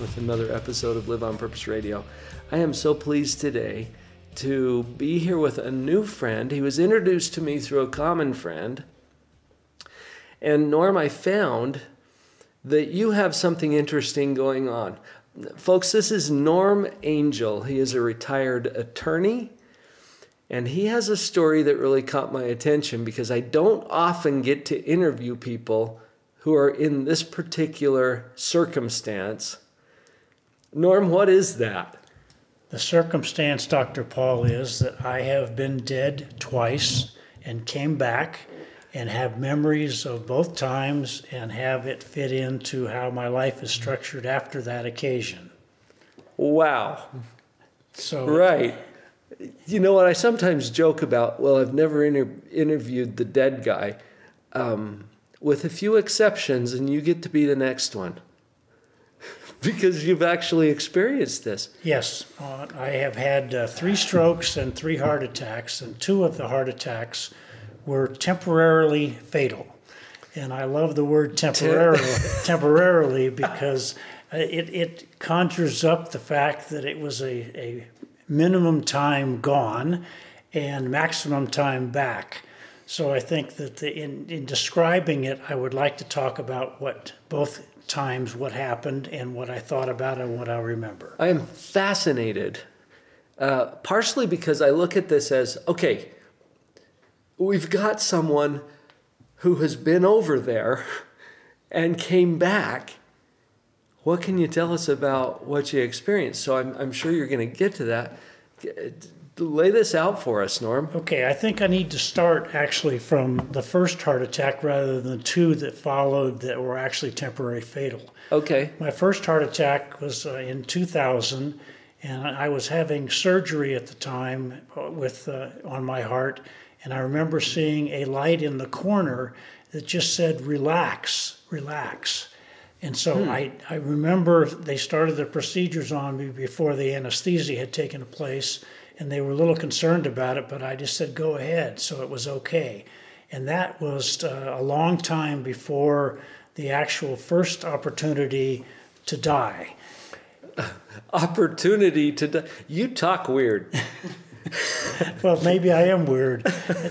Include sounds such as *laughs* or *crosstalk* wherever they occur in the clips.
with another episode of Live on Purpose Radio. I am so pleased today to be here with a new friend. He was introduced to me through a common friend. And Norm, I found that you have something interesting going on. Folks, this is Norm Angel. He is a retired attorney. And he has a story that really caught my attention because I don't often get to interview people who are in this particular circumstance. Norm, what is that? The circumstance, Dr. Paul, is that I have been dead twice and came back and have memories of both times and have it fit into how my life is structured after that occasion. Wow. So Right. You know what? I sometimes joke about, well, I've never inter- interviewed the dead guy, um, with a few exceptions, and you get to be the next one. Because you've actually experienced this. Yes, uh, I have had uh, three strokes and three heart attacks, and two of the heart attacks were temporarily fatal. And I love the word temporarily, *laughs* temporarily because uh, it, it conjures up the fact that it was a, a minimum time gone and maximum time back. So I think that the, in, in describing it, I would like to talk about what both times what happened and what I thought about and what I remember. I am fascinated, uh, partially because I look at this as okay, we've got someone who has been over there and came back. What can you tell us about what you experienced? So I'm, I'm sure you're going to get to that. Lay this out for us, Norm. Okay, I think I need to start actually from the first heart attack rather than the two that followed that were actually temporary fatal. Okay. My first heart attack was uh, in 2000, and I was having surgery at the time uh, with uh, on my heart, and I remember seeing a light in the corner that just said "relax, relax." And so I, I remember they started the procedures on me before the anesthesia had taken place, and they were a little concerned about it, but I just said, go ahead. So it was okay. And that was uh, a long time before the actual first opportunity to die. *laughs* Opportunity to. die. You talk weird. *laughs* Well, maybe I am weird.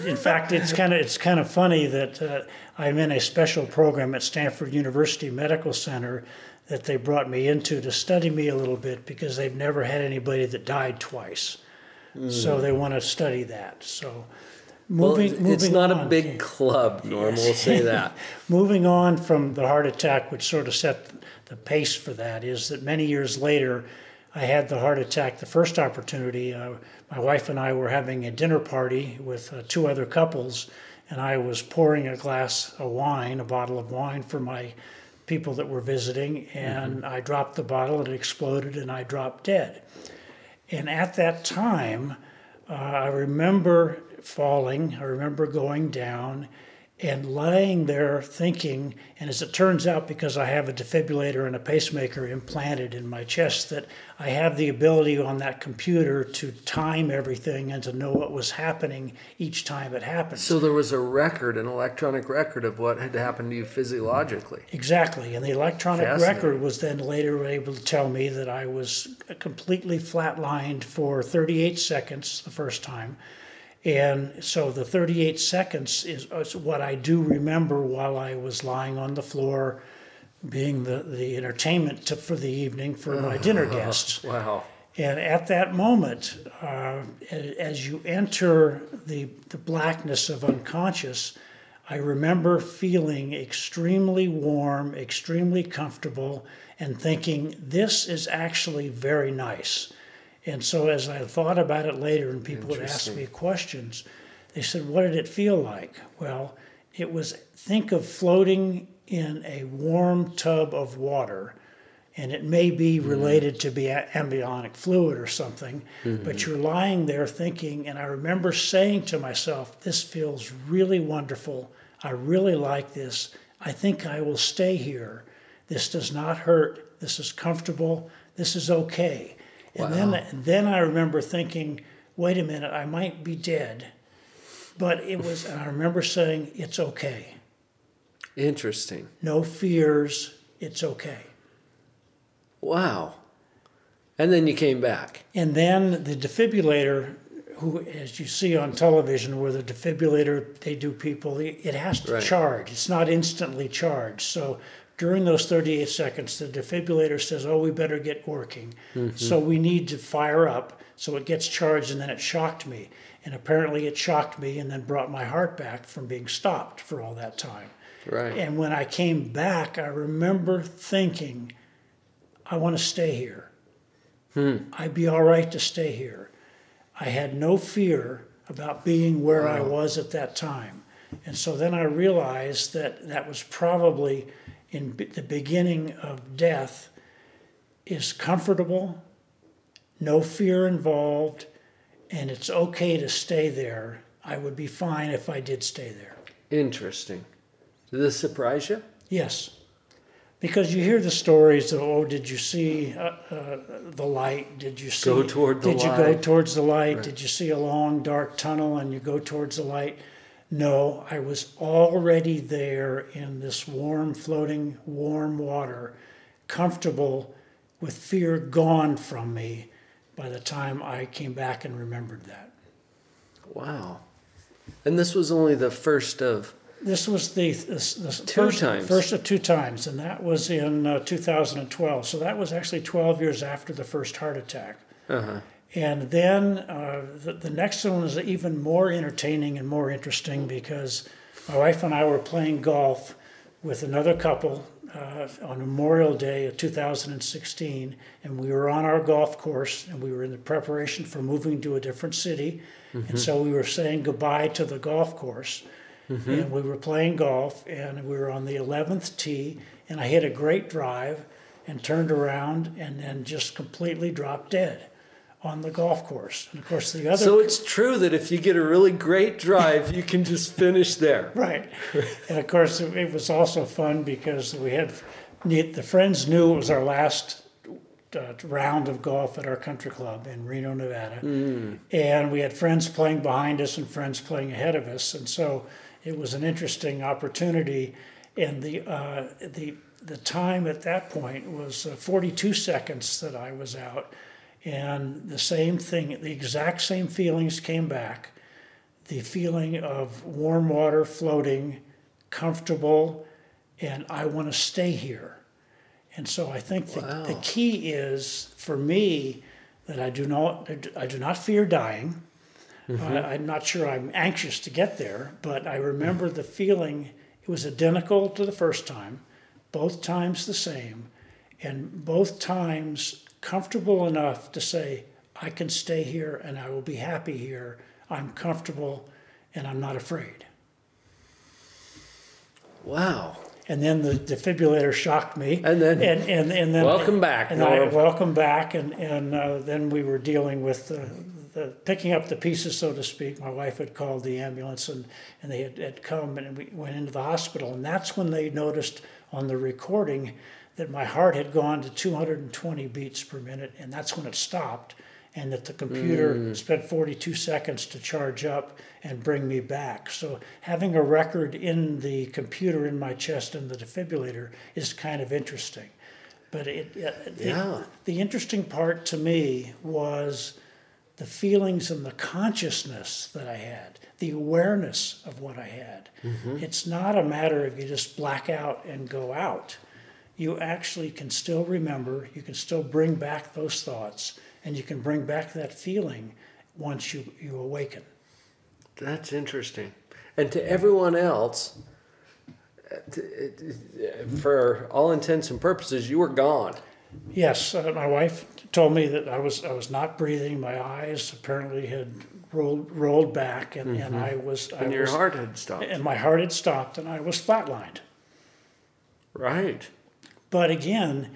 In fact, it's kind of it's kind of funny that uh, I'm in a special program at Stanford University Medical Center that they brought me into to study me a little bit because they've never had anybody that died twice. So they want to study that. So moving, well, it's moving not on. a big club, Norm. We'll say that. *laughs* Moving on from the heart attack, which sort of set the pace for that, is that many years later, I had the heart attack the first opportunity. Uh, my wife and I were having a dinner party with uh, two other couples, and I was pouring a glass of wine, a bottle of wine, for my people that were visiting, and I dropped the bottle, it exploded, and I dropped dead. And at that time, uh, I remember falling, I remember going down and lying there thinking, and as it turns out, because I have a defibrillator and a pacemaker implanted in my chest, that I have the ability on that computer to time everything and to know what was happening each time it happened. So there was a record, an electronic record of what had happened to you physiologically. Exactly. And the electronic record was then later able to tell me that I was completely flatlined for 38 seconds the first time. And so the 38 seconds is, is what I do remember while I was lying on the floor, being the, the entertainment to, for the evening for my *laughs* dinner guests. Wow. And at that moment, uh, as you enter the, the blackness of unconscious, I remember feeling extremely warm, extremely comfortable, and thinking, this is actually very nice. And so as I thought about it later and people would ask me questions, they said, What did it feel like? Well, it was think of floating in a warm tub of water and it may be mm-hmm. related to be a- embryonic fluid or something, but mm-hmm. you're lying there thinking, and I remember saying to myself, This feels really wonderful. I really like this. I think I will stay here. This does not hurt. This is comfortable. This is okay. And then, then I remember thinking, wait a minute, I might be dead. But it was, and I remember saying, it's okay. Interesting. No fears. It's okay. Wow. And then you came back. And then the defibrillator, who, as you see on television, where the defibrillator, they do people, it has to Right. charge. It's not instantly charged. So during those 38 seconds, the defibrillator says, oh, we better get working. Mm-hmm. So we need to fire up. So it gets charged, and then it shocked me. And apparently it shocked me and then brought my heart back from being stopped for all that time. Right. And when I came back, I remember thinking, I want to stay here. Hmm. I'd be all right to stay here. I had no fear about being where I was at that time. And so then I realized that that was probably in the beginning of death is comfortable, no fear involved, and it's okay to stay there. I would be fine if I did stay there. Interesting. Did this surprise you? Yes. Because you hear the stories of, oh, did you see uh, uh, the light? Did you see? Go toward the Did you go towards the light? Did you see a long dark tunnel and you go towards the light? No, I was already there in this warm, floating, warm water, comfortable, with fear gone from me by the time I came back and remembered that. Wow. And this was only the first of. This was the, the, the Two first, times. first of two times, and that was in uh, 2012. So that was actually 12 years after the first heart attack. Uh-huh. And then uh, the, the next one is even more entertaining and more interesting because my wife and I were playing golf with another couple uh, on Memorial Day of 2016, and we were on our golf course and we were in the preparation for moving to a different city. And so we were saying goodbye to the golf course. And we were playing golf, and we were on the 11th tee, and I hit a great drive and turned around and then just completely dropped dead on the golf course. And of course, the other. So it's true that if you get a really great drive, you can just finish there. *laughs* Right. And of course, it was also fun because we had the friends knew it was our last uh, round of golf at our country club in Reno, Nevada. And we had friends playing behind us and friends playing ahead of us. And so it was an interesting opportunity. And the, uh, the, the time at that point was uh, 42 seconds that I was out. And the same thing, the exact same feelings came back the feeling of warm water floating, comfortable, and I want to stay here. And so I think the, the key is for me that I do not I do not fear dying. Mm-hmm. I, I'm not sure I'm anxious to get there, but I mm. remember the feeling. It was identical to the first time, both times the same, and both times comfortable enough to say, I can stay here and I will be happy here. I'm comfortable and I'm not afraid. Wow. And then the defibrillator shocked me. And then- and and, and then Welcome back, And I welcome back, and and uh, then we were dealing with the, the picking up the pieces, so to speak. My wife had called the ambulance, and and they had, had come, and we went into the hospital, and that's when they noticed on the recording that my heart had gone to 220 beats per minute, and that's when it stopped. And that the computer Mm. spent 42 seconds to charge up and bring me back. So having a record in the computer in my chest and the defibrillator is kind of interesting. But it, it the- Yeah. the interesting part to me was the feelings and the consciousness that I had, the awareness of what I had. It's not a matter of you just black out and go out. You actually can still remember, you can still bring back those thoughts, and you can bring back that feeling once you, you awaken. That's interesting. And to everyone else, uh, uh, for all intents and purposes, you were gone. Yes, uh, my wife told me that I was I was not breathing. My eyes apparently had rolled rolled back, and, and I was I And your was, heart had stopped. and my heart had stopped, and I was flatlined. Right. But again,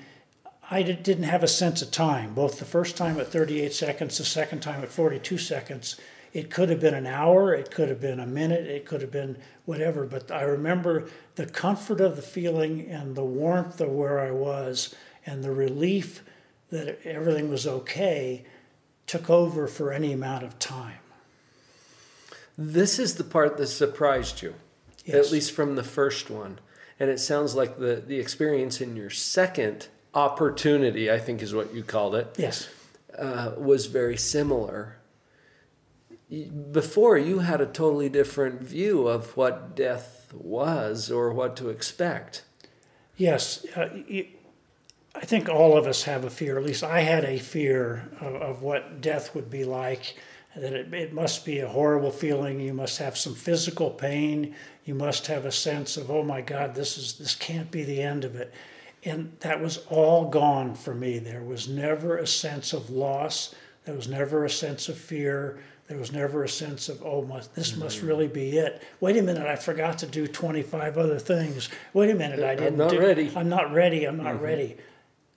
I didn't have a sense of time. Both the first time at 38 seconds, the second time at 42 seconds. It could have been an hour, it could have been a minute, it could have been whatever. But I remember the comfort of the feeling and the warmth of where I was and the relief that everything was okay took over for any amount of time. This is the part that surprised you, Yes. at least from the first one. And it sounds like the, the experience in your second opportunity, I think is what you called it, Yes. uh, was very similar. Before, you had a totally different view of what death was or what to expect. Yes, uh, y- I think all of us have a fear. At least I had a fear of, of what death would be like. That it, it must be a horrible feeling. You must have some physical pain. You must have a sense of, oh my God, this is this can't be the end of it. And that was all gone for me. There was never a sense of loss. There was never a sense of fear. There was never a sense of, oh, must, this must mm-hmm. really be it. Wait a minute, I forgot to do 25 other things. Wait a minute, I didn't I'm not do, ready. I'm not ready. I'm not mm-hmm. ready.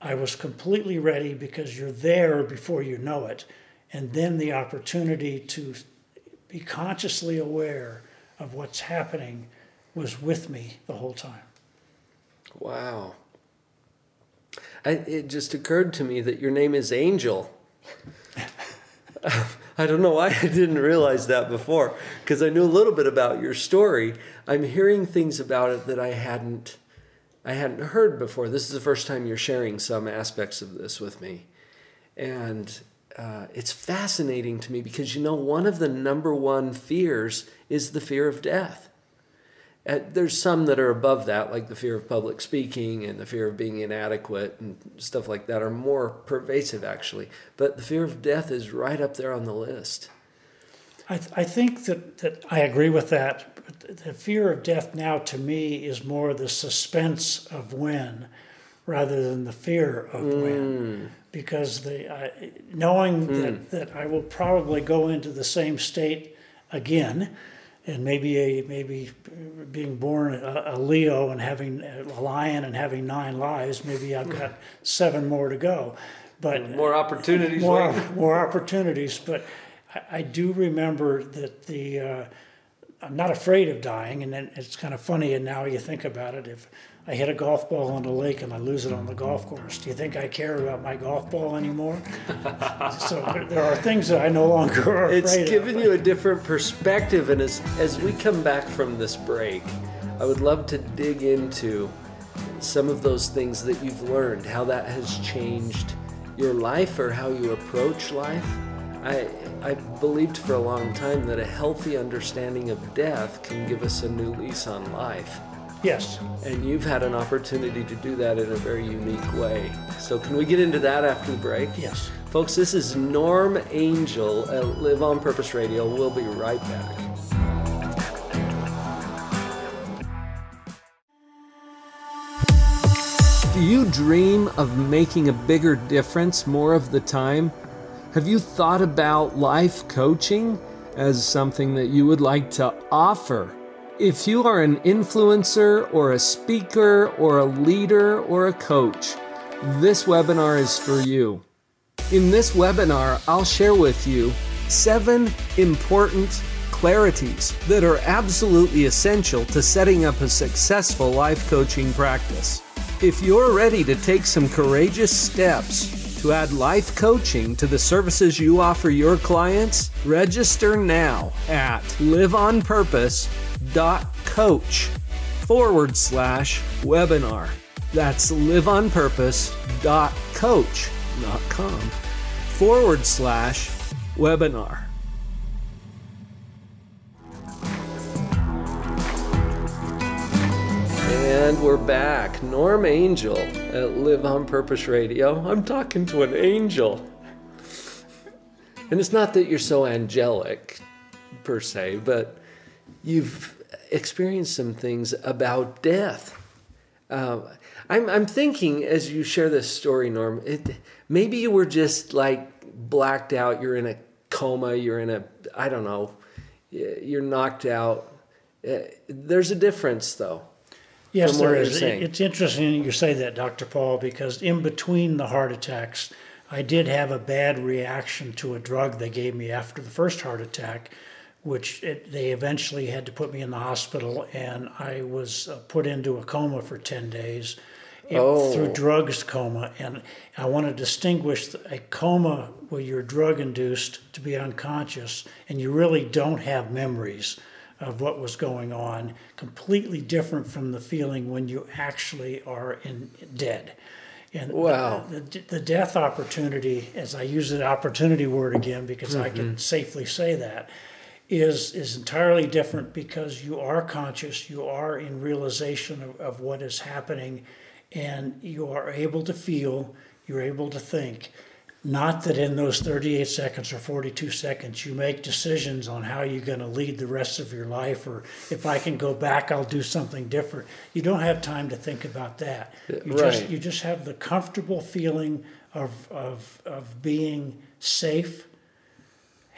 I was completely ready because you're there before you know it. And then the opportunity to be consciously aware of what's happening was with me the whole time. Wow. I, it just occurred to me that your name is Angel. *laughs* I don't know why I didn't realize that before, because I knew a little bit about your story. I'm hearing things about it that I hadn't, I hadn't heard before. This is the first time you're sharing some aspects of this with me, and uh, it's fascinating to me because you know one of the number one fears is the fear of death. Uh, there's some that are above that, like the fear of public speaking and the fear of being inadequate and stuff like that, are more pervasive actually. But the fear of death is right up there on the list. I, th- I think that, that I agree with that. But the fear of death now to me is more the suspense of when rather than the fear of when. Because the, I, knowing that, that I will probably go into the same state again, and maybe a maybe being born a, a Leo and having a lion and having nine lives, maybe I've got seven more to go. But More opportunities. more, *laughs* more opportunities. But I, I do remember that the uh, I'm not afraid of dying, and then it's kind of funny. And now you think about it, if I hit a golf ball on a lake and I lose it on the golf course, do you think I care about my golf ball anymore? *laughs* so there- are things that I no longer are It's given you a different perspective, and as as we come back from this break, I would love to dig into some of those things that you've learned, how that has changed your life or how you approach life. I I believed for a long time that a healthy understanding of death can give us a new lease on life. Yes. And you've had an opportunity to do that in a very unique way. So, can we get into that after the break? Yes. Folks, this is Norm Angel at Live on Purpose Radio. We'll be right back. Do you dream of making a bigger difference more of the time? Have you thought about life coaching as something that you would like to offer? If you are an influencer or a speaker or a leader or a coach, this webinar is for you. In this webinar, I'll share with you seven important clarities that are absolutely essential to setting up a successful life coaching practice. If you're ready to take some courageous steps to add life coaching to the services you offer your clients, register now at liveonpurpose.coach forward slash webinar. That's liveonpurpose.coach, not com, forward slash webinar. And we're back. Norm Angel at Live on Purpose Radio. I'm talking to an angel. And it's not that you're so angelic per se, but you've experienced some things about death. Uh, I'm, I'm thinking as you share this story, Norm, it, maybe you were just like blacked out. You're in a coma. You're in a, I don't know, you're knocked out. Uh, There's a difference though. Yes, there is. It's interesting you say that, Dr. Paul, because in between the heart attacks, I did have a bad reaction to a drug they gave me after the first heart attack, which it, they eventually had to put me in the hospital, and I was uh, put into a coma for 10 days. It- Oh. Through drugs coma, and I want to distinguish a coma where you're drug induced to be unconscious, and you really don't have memories of what was going on, completely different from the feeling when you actually are in dead. And Wow. the, the death opportunity, as I use the opportunity word again because I can safely say that, is is entirely different because you are conscious, you are in realization of, of what is happening, and you are able to feel, you're able to think. Not that in those 38 seconds or 42 seconds you make decisions on how you're going to lead the rest of your life, or if I can go back, I'll do something different. You don't have time to think about that. Uh, you just right. you just have the comfortable feeling of of of being safe,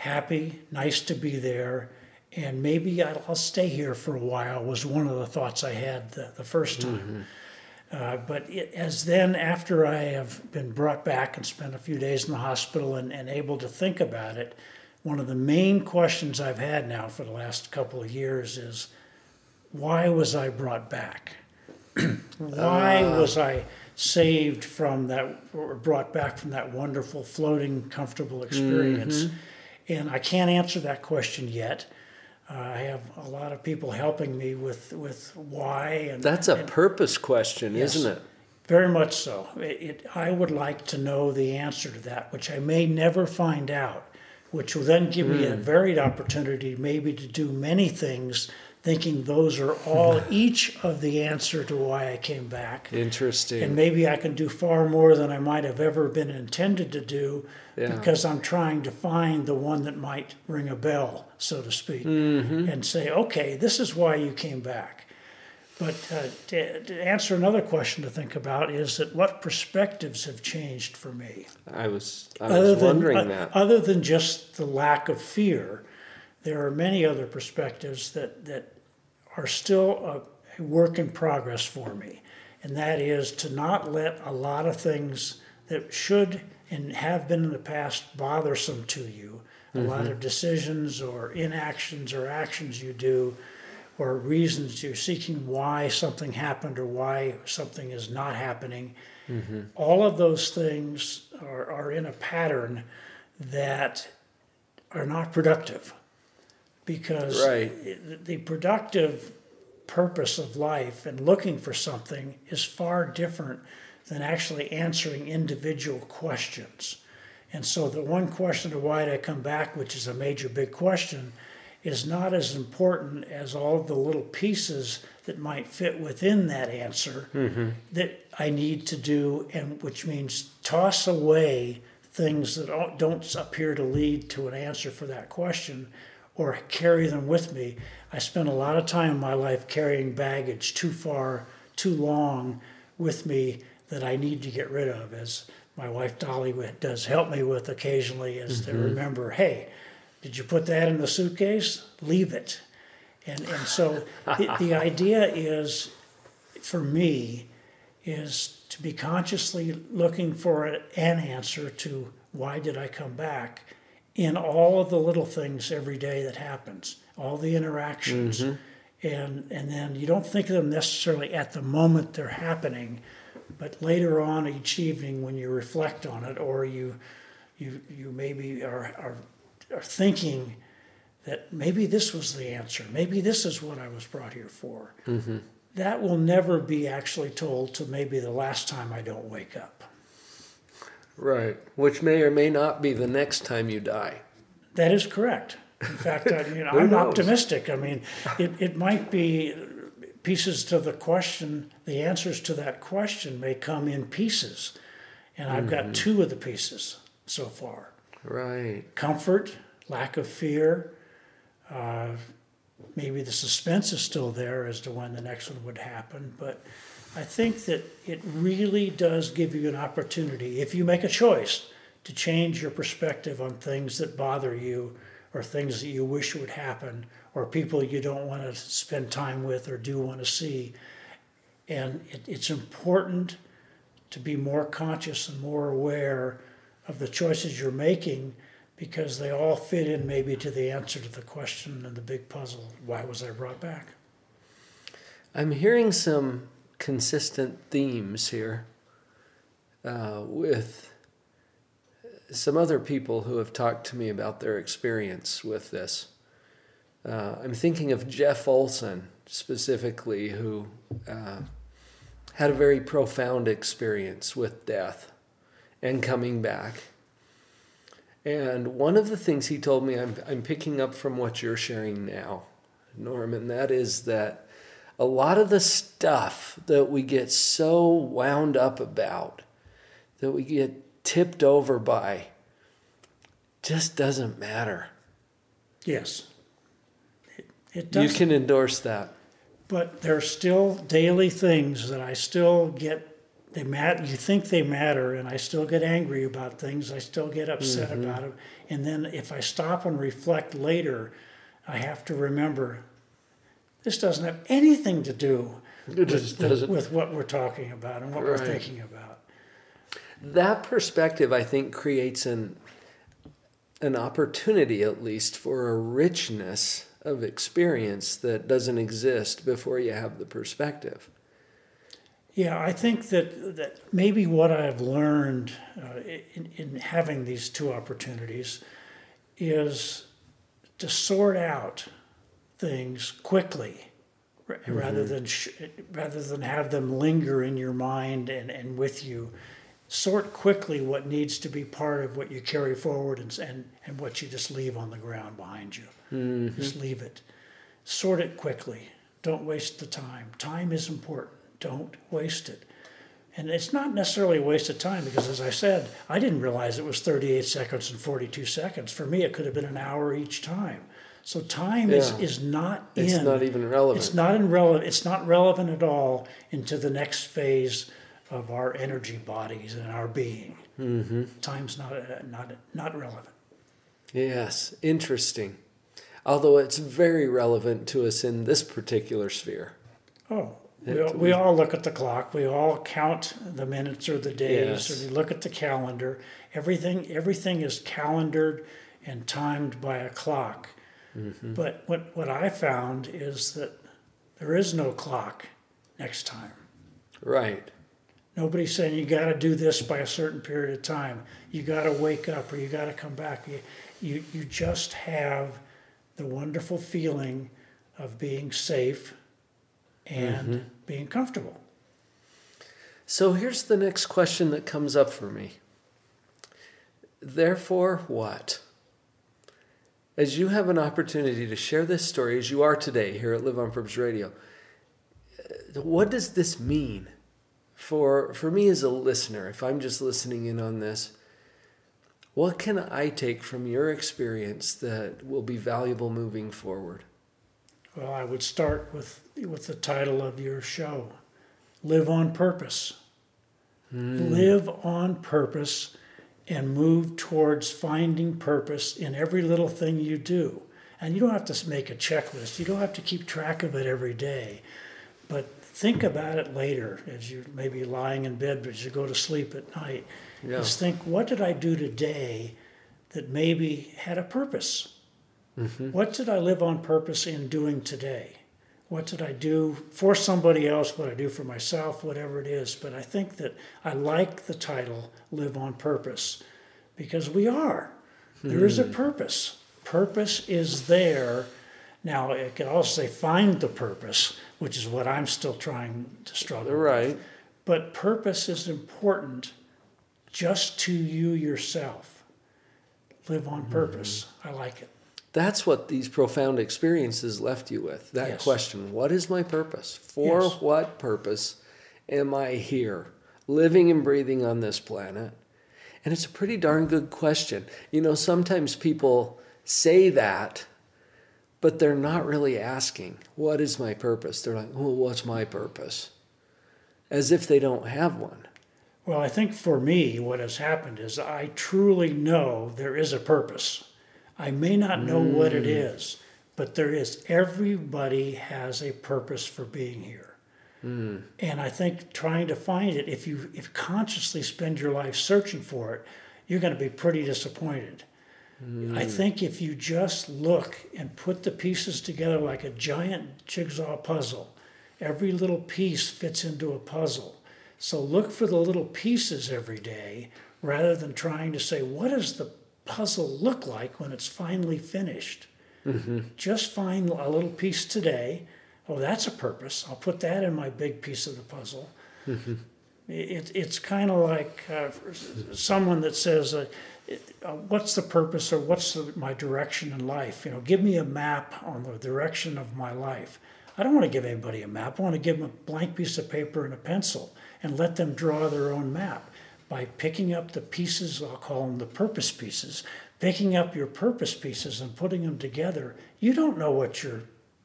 happy, nice to be there, and maybe I'll, stay here for a while. Was one of the thoughts I had the, the first time. Mm-hmm. Uh, but it, as then, after I have been brought back and spent a few days in the hospital and, and able to think about it, one of the main questions I've had now for the last couple of years is why was I brought back? *clears throat* why ah. was I saved from that or brought back from that wonderful floating comfortable experience mm-hmm. And i can't answer that question yet uh, i have a lot of people helping me with with why and That's a and purpose question, Yes. isn't it? very much so it, it, i would like to know the answer to that which i may never find out which will then give me a varied opportunity maybe to do many things thinking those are all *laughs* each of the answer to why i came back Interesting. and maybe I can do far more than I might have ever been intended to do Yeah. because I'm trying to find the one that might ring a bell, so to speak, Mm-hmm. and say, okay, this is why you came back. But uh, to, to answer another question to think about is that what perspectives have changed for me? I was I was wondering uh, that. other than just the lack of fear, there are many other perspectives that, that are still a, a work in progress for me. And that is to not let a lot of things that should and have been in the past bothersome to you, a lot mm-hmm. of decisions or inactions or actions you do, or reasons you're seeking why something happened or why something is not happening. Mm-hmm. All of those things are, are in a pattern that are not productive because Right. the productive purpose of life and looking for something is far different than actually answering individual questions. And so the one question of why did I come back, which is a major big question, is not as important as all of the little pieces that might fit within that answer mm-hmm. that I need to do, and which means toss away things that don't appear to lead to an answer for that question or carry them with me. I spent a lot of time in my life carrying baggage too far, too long with me that I need to get rid of, as my wife Dolly does help me with occasionally, is to mm-hmm. remember, hey, did you put that in the suitcase? Leave it. And, and so *laughs* the, the idea is, for me, is to be consciously looking for an answer to why did I come back in all of the little things every day that happens, all the interactions. Mm-hmm. And, and then you don't think of them necessarily at the moment they're happening, but later on each evening when you reflect on it or you, you, you maybe are, are, are thinking that maybe this was the answer, maybe this is what I was brought here for. Mm-hmm. That will never be actually told till maybe the last time I don't wake up. Right. Which may or may not be the next time you die. That is correct. In fact, I, you know, *laughs* I'm knows? optimistic. I mean, it, it might be pieces to the question, the answers to that question may come in pieces. And I've got two of the pieces so far Right. comfort, lack of fear. Uh, maybe the suspense is still there as to when the next one would happen. But I think that it really does give you an opportunity, if you make a choice, to change your perspective on things that bother you or things that you wish would happen or people you don't want to spend time with or do want to see. And it, it's important to be more conscious and more aware of the choices you're making because they all fit in maybe to the answer to the question and the big puzzle why was I brought back? I'm hearing some consistent themes here uh, with some other people who have talked to me about their experience with this. Uh, I'm thinking of Jeff Olson specifically, who uh, had a very profound experience with death and coming back. And one of the things he told me, I'm, I'm picking up from what you're sharing now, Norman, that is that a lot of the stuff that we get so wound up about, that we get tipped over by, just doesn't matter. Yes. It, it does. You can endorse that. But there are still daily things that I still get they matter. You think they matter, and I still get angry about things. I still get upset mm-hmm. about them. And then if I stop and reflect later, I have to remember this doesn't have anything to do with, with, what we're talking about and what right. we're thinking about. That perspective, I think, creates an an opportunity, at least, for a richness of experience that doesn't exist before you have the perspective. Yeah, I think that, that maybe what I've learned uh, in, in having these two opportunities is to sort out things quickly mm-hmm. rather than sh- rather than have them linger in your mind and, and with you. Sort quickly what needs to be part of what you carry forward and, and, and what you just leave on the ground behind you. Mm-hmm. Just leave it. Sort it quickly. Don't waste the time. Time is important don't waste it. And it's not necessarily a waste of time because, as I said, I didn't realize it was 38 seconds and 42 seconds. For me, it could have been an hour each time. So time yeah. is, is not it's in. not even relevant. It's not in relevant. It's not relevant at all into the next phase of our energy bodies and our being. Mm-hmm. Time's not not not relevant. Yes, interesting. Although it's very relevant to us in this particular sphere. Oh, we, we all look at the clock. We all count the minutes or the days, yes. or we look at the calendar. Everything everything is calendared and timed by a clock. Mm-hmm. But what what I found is that there is no clock next time. Right. Nobody's saying you got to do this by a certain period of time. You got to wake up or you got to come back. You, you you just have the wonderful feeling of being safe and mm-hmm. being comfortable. So here's the next question that comes up for me. Therefore, what? As you have an opportunity to share this story as you are today here at Live on Purpose Radio, what does this mean for, for me as a listener? If I'm just listening in on this, what can I take from your experience that will be valuable moving forward? Well, I would start with with the title of your show, "Live on Purpose." Mm. Live on purpose and move towards finding purpose in every little thing you do. And you don't have to make a checklist. You don't have to keep track of it every day. But think about it later as you're maybe lying in bed as you go to sleep at night. Yeah. Just think, what did I do today that maybe had a purpose? Mm-hmm. What did I live on purpose in doing today? What did I do for somebody else? What I do for myself? Whatever it is. But I think that I like the title "Live on Purpose" because we are. Mm-hmm. There is a hmm. purpose. Purpose is there. Now it could also say find the purpose, which is what I'm still trying to struggle right. with. But purpose is important just to you yourself. Live on mm-hmm. purpose. I like it. That's what these profound experiences left you with. That yes. question What is my purpose? For yes. what purpose am I here, living and breathing on this planet? And it's a pretty darn good question. You know, sometimes people say that, but they're not really asking, What is my purpose? They're like, Well, what's my purpose? As if they don't have one. Well, I think for me, what has happened is I truly know there is a purpose. I may not know mm. what it mm. but there is. Everybody has a purpose for being here. Mm. And I think trying to find it, if you if consciously spend your life searching for it, you're going to be pretty disappointed. Mm. I think if you just look and put the pieces together like a giant jigsaw puzzle, every little piece fits into a puzzle. So look for the little pieces every day rather than trying to say, what is the puzzle look like when it's finally finished? Mm-hmm. Just find a little piece today. Oh, that's a purpose. I'll put that in my big piece of the puzzle. Mm-hmm. It, it's kind of like uh, someone that says, uh, uh, what's the purpose or what's the, my direction in life? You know, give me a map on the direction of my life. I don't want to give anybody a map. I want to give them a blank piece of paper and a pencil and let them draw their own map by picking up the pieces, I'll call them the purpose pieces, picking up your purpose pieces and putting them together. You don't know what your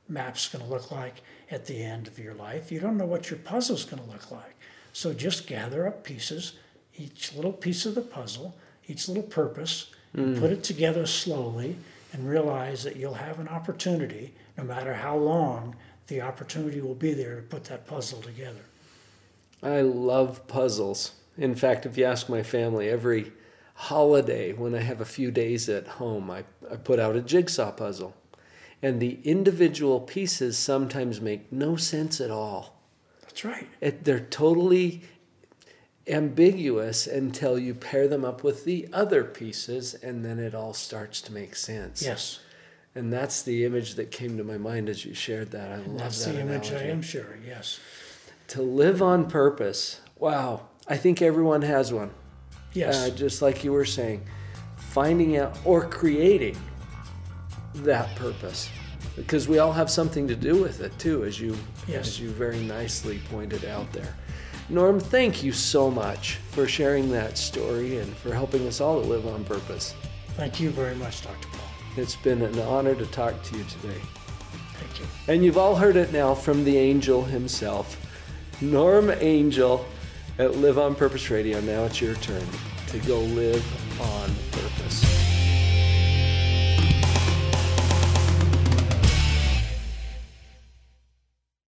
map's going to look like at the end of your life. You don't know what your puzzle's going to look like. So just gather up pieces, each little piece of the puzzle, each little purpose, mm. put it together slowly, and realize that you'll have an opportunity, no matter how long, the opportunity will be there to put that puzzle together. I love puzzles. In fact, if you ask my family, every holiday when I have a few days at home, I, I put out a jigsaw puzzle. And the individual pieces sometimes make no sense at all. That's right. It, they're totally ambiguous until you pair them up with the other pieces, and then it all starts to make sense. Yes. And that's the image that came to my mind as you shared that. I and love that's that the analogy. image I am sharing. Yes. To live on purpose. Wow. I think everyone has one. Yes. Uh, just like you were saying, finding out or creating that purpose, because we all have something to do with it too, as you yes. as you very nicely pointed out there. Norm, thank you so much for sharing that story and for helping us all to live on purpose. Thank you very much, Dr. Paul. It's been an honor to talk to you today. Thank you. And you've all heard it now from the angel himself, Norm Angel at Live on Purpose Radio. Now it's your turn to go live on.